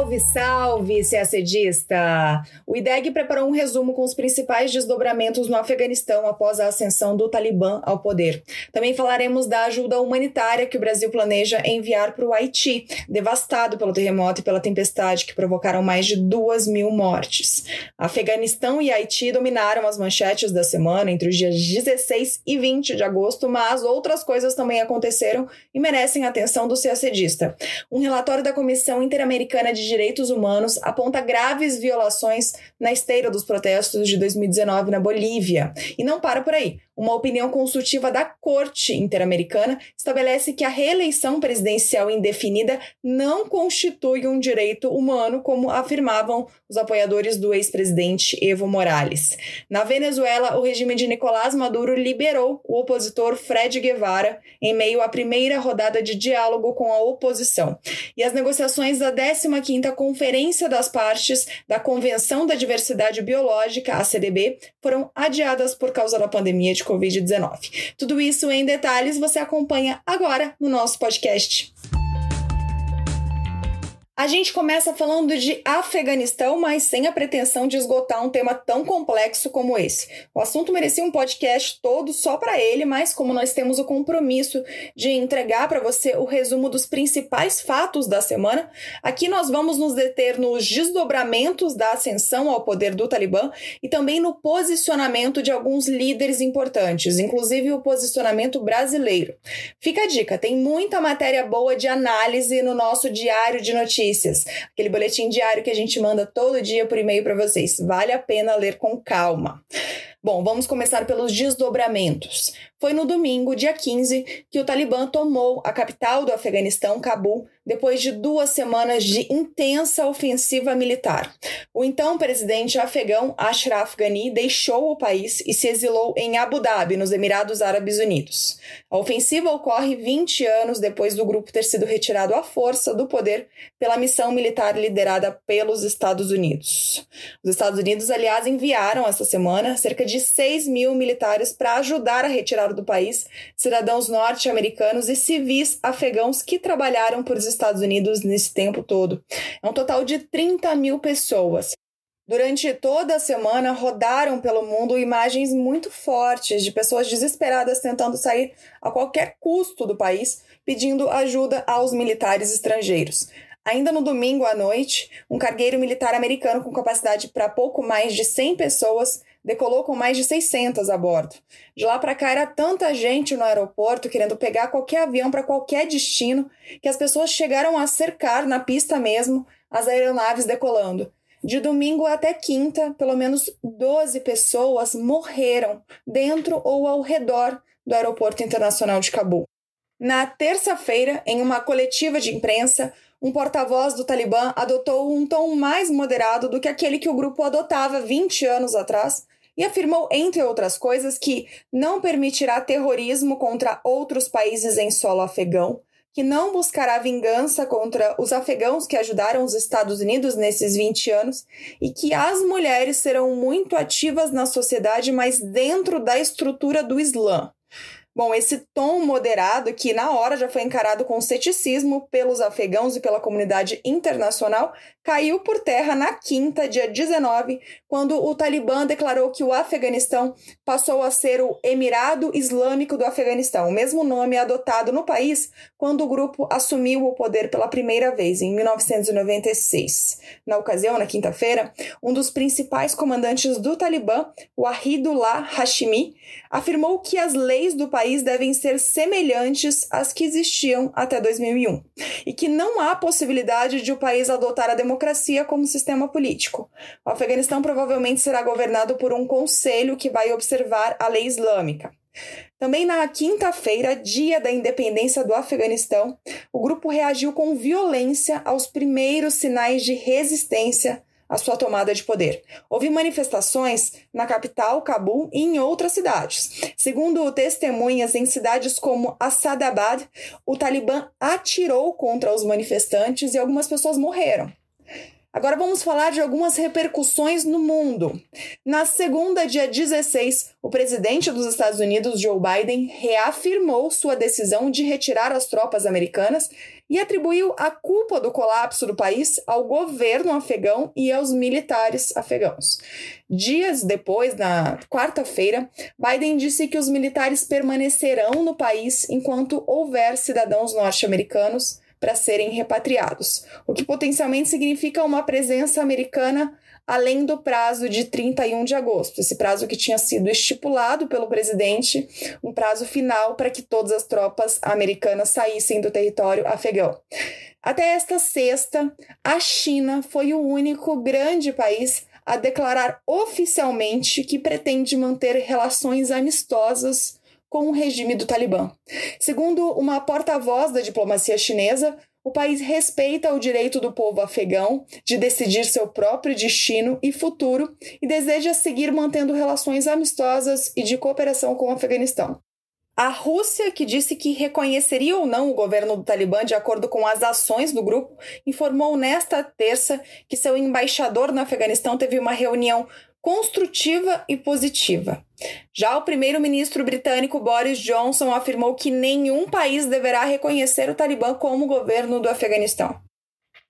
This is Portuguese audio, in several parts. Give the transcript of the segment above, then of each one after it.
Salve, salve, CACDista! O IDEG preparou um resumo com os principais desdobramentos no Afeganistão após a ascensão do Talibã ao poder. Também falaremos da ajuda humanitária que o Brasil planeja enviar para o Haiti, devastado pelo terremoto e pela tempestade que provocaram mais de duas mil mortes. Afeganistão e Haiti dominaram as manchetes da semana entre os dias 16 e 20 de agosto, mas outras coisas também aconteceram e merecem a atenção do CACDista. Um relatório da Comissão Interamericana de Direitos Humanos aponta graves violações na esteira dos protestos de 2019 na Bolívia. E não para por aí. Uma opinião consultiva da Corte Interamericana estabelece que a reeleição presidencial indefinida não constitui um direito humano, como afirmavam os apoiadores do ex-presidente Evo Morales. Na Venezuela, o regime de Nicolás Maduro liberou o opositor Fred Guevara em meio à primeira rodada de diálogo com a oposição. E as negociações da 15ª Conferência das Partes da Convenção da Diversidade Biológica, a CDB, foram adiadas por causa da pandemia de Covid-19. Tudo isso em detalhes você acompanha agora no nosso podcast. A gente começa falando de Afeganistão, mas sem a pretensão de esgotar um tema tão complexo como esse. O assunto merecia um podcast todo só para ele, mas como nós temos o compromisso de entregar para você o resumo dos principais fatos da semana, aqui nós vamos nos deter nos desdobramentos da ascensão ao poder do Talibã e também no posicionamento de alguns líderes importantes, inclusive o posicionamento brasileiro. Fica a dica, tem muita matéria boa de análise no nosso diário de notícias notícias, aquele boletim diário que a gente manda todo dia por e-mail para vocês. Vale a pena ler com calma. Bom, vamos começar pelos desdobramentos. Foi no domingo, dia 15, que o Talibã tomou a capital do Afeganistão, Cabul, depois de duas semanas de intensa ofensiva militar. O então presidente afegão Ashraf Ghani deixou o país e se exilou em Abu Dhabi, nos Emirados Árabes Unidos. A ofensiva ocorre 20 anos depois do grupo ter sido retirado à força do poder pela missão militar liderada pelos Estados Unidos. Os Estados Unidos, aliás, enviaram essa semana cerca de 6 mil militares para ajudar a retirar do país cidadãos norte-americanos e civis afegãos que trabalharam para os Estados Unidos nesse tempo todo. É um total de 30 mil pessoas. Durante toda a semana rodaram pelo mundo imagens muito fortes de pessoas desesperadas tentando sair a qualquer custo do país, pedindo ajuda aos militares estrangeiros. Ainda no domingo à noite, um cargueiro militar americano com capacidade para pouco mais de 100 pessoas decolou com mais de 600 a bordo. De lá para cá era tanta gente no aeroporto querendo pegar qualquer avião para qualquer destino que as pessoas chegaram a cercar na pista mesmo as aeronaves decolando. De domingo até quinta, pelo menos 12 pessoas morreram dentro ou ao redor do Aeroporto Internacional de Cabul. Na terça-feira, em uma coletiva de imprensa, um porta-voz do Talibã adotou um tom mais moderado do que aquele que o grupo adotava 20 anos atrás e afirmou, entre outras coisas, que não permitirá terrorismo contra outros países em solo afegão, que não buscará vingança contra os afegãos que ajudaram os Estados Unidos nesses 20 anos e que as mulheres serão muito ativas na sociedade, mas dentro da estrutura do Islã. Bom, esse tom moderado, que na hora já foi encarado com ceticismo pelos afegãos e pela comunidade internacional, caiu por terra na quinta, dia 19, quando o Talibã declarou que o Afeganistão passou a ser o Emirado Islâmico do Afeganistão, o mesmo nome adotado no país quando o grupo assumiu o poder pela primeira vez, em 1996. Na ocasião, na quinta-feira, um dos principais comandantes do Talibã, o Ahidullah Hashimi, afirmou que as leis do país devem ser semelhantes às que existiam até 2001 e que não há possibilidade de o país adotar a democracia como sistema político. O Afeganistão provavelmente será governado por um conselho que vai observar a lei islâmica. Também na quinta-feira, dia da independência do Afeganistão, o grupo reagiu com violência aos primeiros sinais de resistência à sua tomada de poder. Houve manifestações na capital, Cabul, e em outras cidades. Segundo testemunhas em cidades como Assadabad, o Talibã atirou contra os manifestantes e algumas pessoas morreram. Agora vamos falar de algumas repercussões no mundo. Na segunda, dia 16, o presidente dos Estados Unidos, Joe Biden, reafirmou sua decisão de retirar as tropas americanas e atribuiu a culpa do colapso do país ao governo afegão e aos militares afegãos. Dias depois, na quarta-feira, Biden disse que os militares permanecerão no país enquanto houver cidadãos norte-americanos para serem repatriados, o que potencialmente significa uma presença americana além do prazo de 31 de agosto, esse prazo que tinha sido estipulado pelo presidente, um prazo final para que todas as tropas americanas saíssem do território afegão. Até esta sexta, a China foi o único grande país a declarar oficialmente que pretende manter relações amistosas com o regime do Talibã. Segundo uma porta-voz da diplomacia chinesa, o país respeita o direito do povo afegão de decidir seu próprio destino e futuro e deseja seguir mantendo relações amistosas e de cooperação com o Afeganistão. A Rússia, que disse que reconheceria ou não o governo do Talibã de acordo com as ações do grupo, informou nesta terça que seu embaixador no Afeganistão teve uma reunião construtiva e positiva. Já o primeiro-ministro britânico Boris Johnson afirmou que nenhum país deverá reconhecer o Talibã como governo do Afeganistão.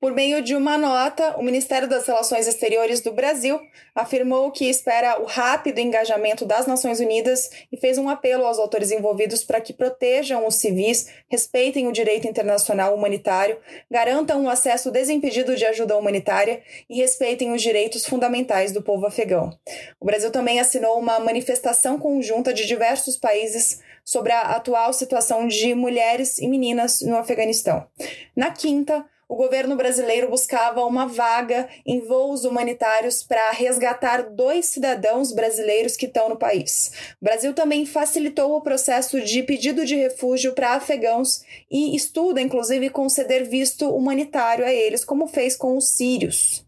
Por meio de uma nota, o Ministério das Relações Exteriores do Brasil afirmou que espera o rápido engajamento das Nações Unidas e fez um apelo aos autores envolvidos para que protejam os civis, respeitem o direito internacional humanitário, garantam o acesso desimpedido de ajuda humanitária e respeitem os direitos fundamentais do povo afegão. O Brasil também assinou uma manifestação conjunta de diversos países sobre a atual situação de mulheres e meninas no Afeganistão. Na quinta, o governo brasileiro buscava uma vaga em voos humanitários para resgatar dois cidadãos brasileiros que estão no país. O Brasil também facilitou o processo de pedido de refúgio para afegãos e estuda, inclusive, conceder visto humanitário a eles, como fez com os sírios.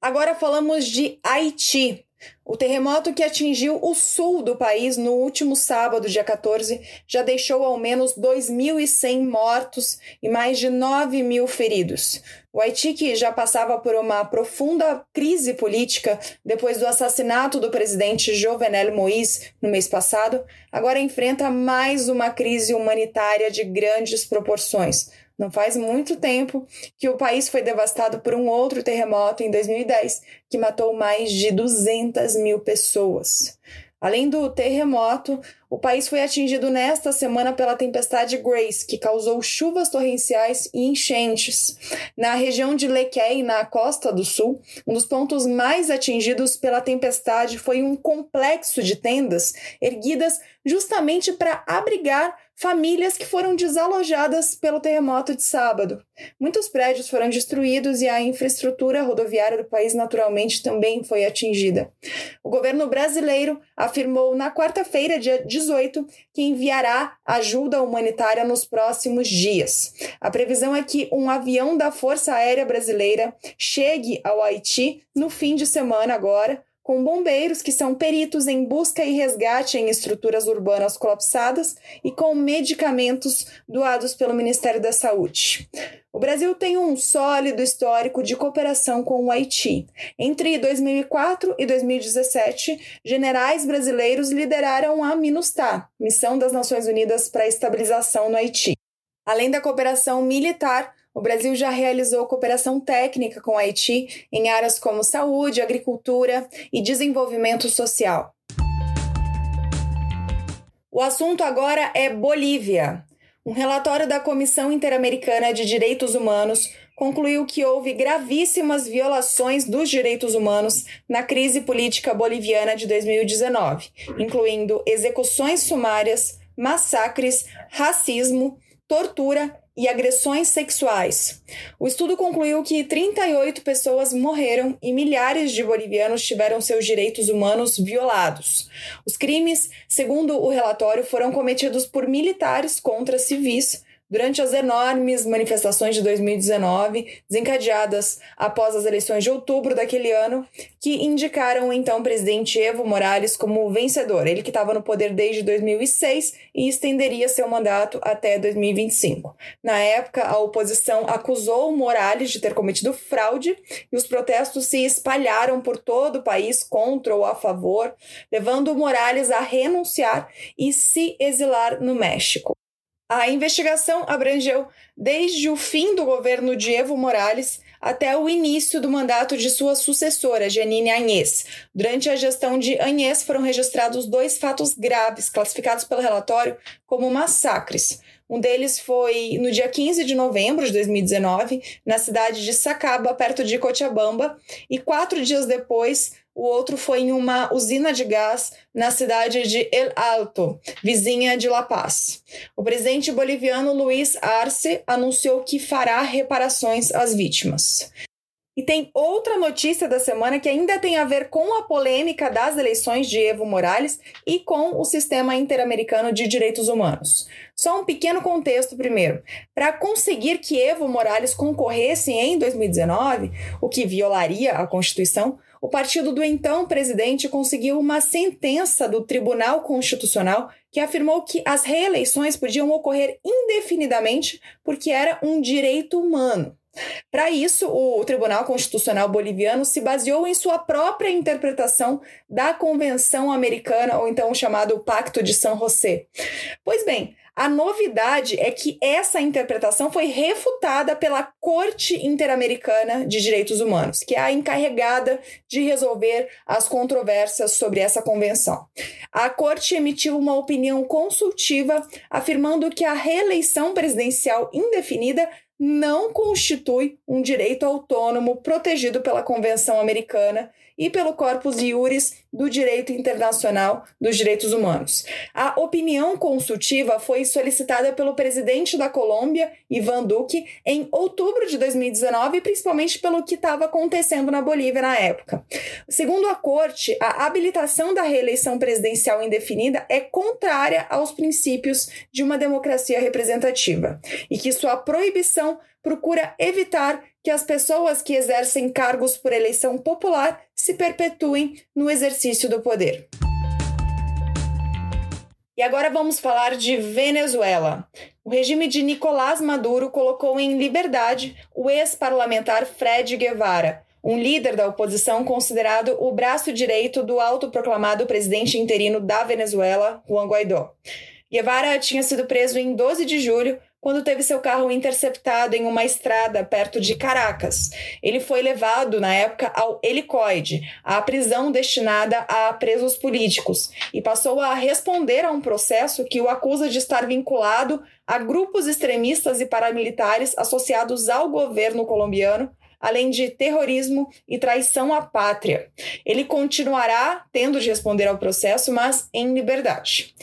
Agora falamos de Haiti. O terremoto que atingiu o sul do país no último sábado, dia 14, já deixou ao menos 2.100 mortos e mais de 9 mil feridos. O Haiti, que já passava por uma profunda crise política depois do assassinato do presidente Jovenel Moïse no mês passado, agora enfrenta mais uma crise humanitária de grandes proporções não faz muito tempo que o país foi devastado por um outro terremoto em 2010, que matou mais de 200 mil pessoas. Além do terremoto, o país foi atingido nesta semana pela tempestade Grace, que causou chuvas torrenciais e enchentes. Na região de Lequei, na costa do sul, um dos pontos mais atingidos pela tempestade foi um complexo de tendas erguidas justamente para abrigar famílias que foram desalojadas pelo terremoto de sábado. Muitos prédios foram destruídos e a infraestrutura rodoviária do país naturalmente também foi atingida. O governo brasileiro afirmou na quarta-feira, dia 18, que enviará ajuda humanitária nos próximos dias. A previsão é que um avião da Força Aérea Brasileira chegue ao Haiti no fim de semana agora com bombeiros que são peritos em busca e resgate em estruturas urbanas colapsadas e com medicamentos doados pelo Ministério da Saúde. O Brasil tem um sólido histórico de cooperação com o Haiti. Entre 2004 e 2017, generais brasileiros lideraram a MINUSTAH, Missão das Nações Unidas para a Estabilização no Haiti. Além da cooperação militar, o Brasil já realizou cooperação técnica com o Haiti em áreas como saúde, agricultura e desenvolvimento social. O assunto agora é Bolívia. Um relatório da Comissão Interamericana de Direitos Humanos concluiu que houve gravíssimas violações dos direitos humanos na crise política boliviana de 2019, incluindo execuções sumárias, massacres, racismo, tortura e agressões sexuais. O estudo concluiu que 38 pessoas morreram e milhares de bolivianos tiveram seus direitos humanos violados. Os crimes, segundo o relatório, foram cometidos por militares contra civis durante as enormes manifestações de 2019, desencadeadas após as eleições de outubro daquele ano, que indicaram o então presidente Evo Morales como vencedor, ele que estava no poder desde 2006 e estenderia seu mandato até 2025. Na época, a oposição acusou Morales de ter cometido fraude e os protestos se espalharam por todo o país contra ou a favor, levando Morales a renunciar e se exilar no México. A investigação abrangeu desde o fim do governo de Evo Morales até o início do mandato de sua sucessora, Janine Anhes. Durante a gestão de Anhes foram registrados dois fatos graves, classificados pelo relatório como massacres. Um deles foi no dia 15 de novembro de 2019, na cidade de Sacaba, perto de Cochabamba, e quatro dias depois, o outro foi em uma usina de gás na cidade de El Alto, vizinha de La Paz. O presidente boliviano Luiz Arce anunciou que fará reparações às vítimas. E tem outra notícia da semana que ainda tem a ver com a polêmica das eleições de Evo Morales e com o sistema interamericano de direitos humanos. Só um pequeno contexto primeiro. Para conseguir que Evo Morales concorresse em 2019, o que violaria a Constituição, o partido do então presidente conseguiu uma sentença do Tribunal Constitucional que afirmou que as reeleições podiam ocorrer indefinidamente porque era um direito humano. Para isso, o Tribunal Constitucional Boliviano se baseou em sua própria interpretação da Convenção Americana, ou então o chamado Pacto de San José. Pois bem, a novidade é que essa interpretação foi refutada pela Corte Interamericana de Direitos Humanos, que é a encarregada de resolver as controvérsias sobre essa convenção. A Corte emitiu uma opinião consultiva afirmando que a reeleição presidencial indefinida não constitui um direito autônomo protegido pela Convenção Americana e pelo Corpus Iuris do Direito Internacional dos Direitos Humanos. A opinião consultiva foi solicitada pelo presidente da Colômbia, Ivan Duque, em outubro de 2019, principalmente pelo que estava acontecendo na Bolívia na época. Segundo a corte, a habilitação da reeleição presidencial indefinida é contrária aos princípios de uma democracia representativa e que sua proibição procura evitar que as pessoas que exercem cargos por eleição popular se perpetuem no exercício do poder. E agora vamos falar de Venezuela. O regime de Nicolás Maduro colocou em liberdade o ex-parlamentar Fred Guevara, um líder da oposição considerado o braço direito do autoproclamado presidente interino da Venezuela, Juan Guaidó. Guevara tinha sido preso em 12 de julho quando teve seu carro interceptado em uma estrada perto de Caracas. Ele foi levado, na época, ao helicoide, a prisão destinada a presos políticos, e passou a responder a um processo que o acusa de estar vinculado a grupos extremistas e paramilitares associados ao governo colombiano além de terrorismo e traição à pátria. Ele continuará tendo de responder ao processo, mas em liberdade.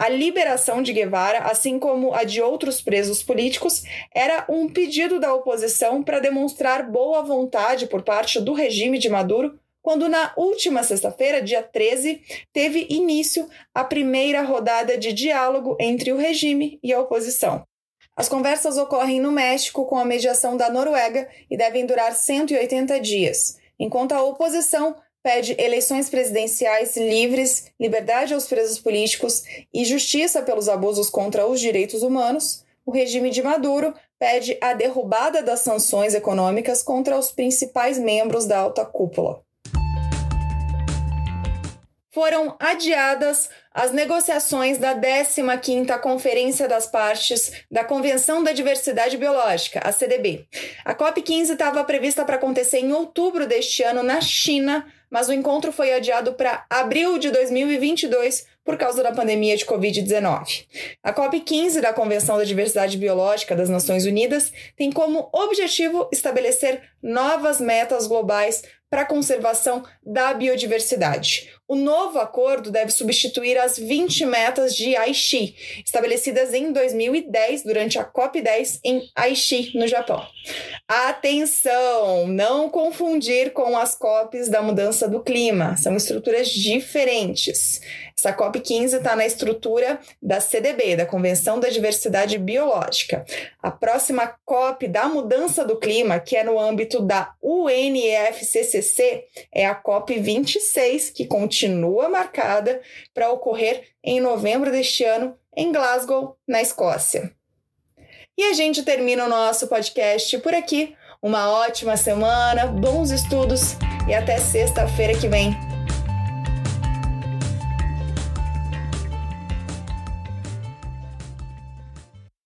A liberação de Guevara, assim como a de outros presos políticos, era um pedido da oposição para demonstrar boa vontade por parte do regime de Maduro quando na última sexta-feira, dia 13, teve início a primeira rodada de diálogo entre o regime e a oposição. As conversas ocorrem no México com a mediação da Noruega e devem durar 180 dias, enquanto a oposição pede eleições presidenciais livres, liberdade aos presos políticos e justiça pelos abusos contra os direitos humanos, o regime de Maduro pede a derrubada das sanções econômicas contra os principais membros da alta cúpula. Foram adiadas as negociações da 15ª Conferência das Partes da Convenção da Diversidade Biológica, a CDB. A COP15 estava prevista para acontecer em outubro deste ano na China, mas o encontro foi adiado para abril de 2022 por causa da pandemia de Covid-19. A COP15 da Convenção da Diversidade Biológica das Nações Unidas tem como objetivo estabelecer novas metas globais para a conservação da biodiversidade. O novo acordo deve substituir as 20 metas de Aichi, estabelecidas em 2010 durante a COP10 em Aichi, no Japão. Atenção, não confundir com as COPs da mudança do clima, são estruturas diferentes. Essa COP15 está na estrutura da CDB, da Convenção da Diversidade Biológica. A próxima COP da mudança do clima, que é no âmbito da UNFCCC, é a COP26, que continua marcada para ocorrer em novembro deste ano em Glasgow, na Escócia. E a gente termina o nosso podcast por aqui. Uma ótima semana, bons estudos e até sexta-feira que vem.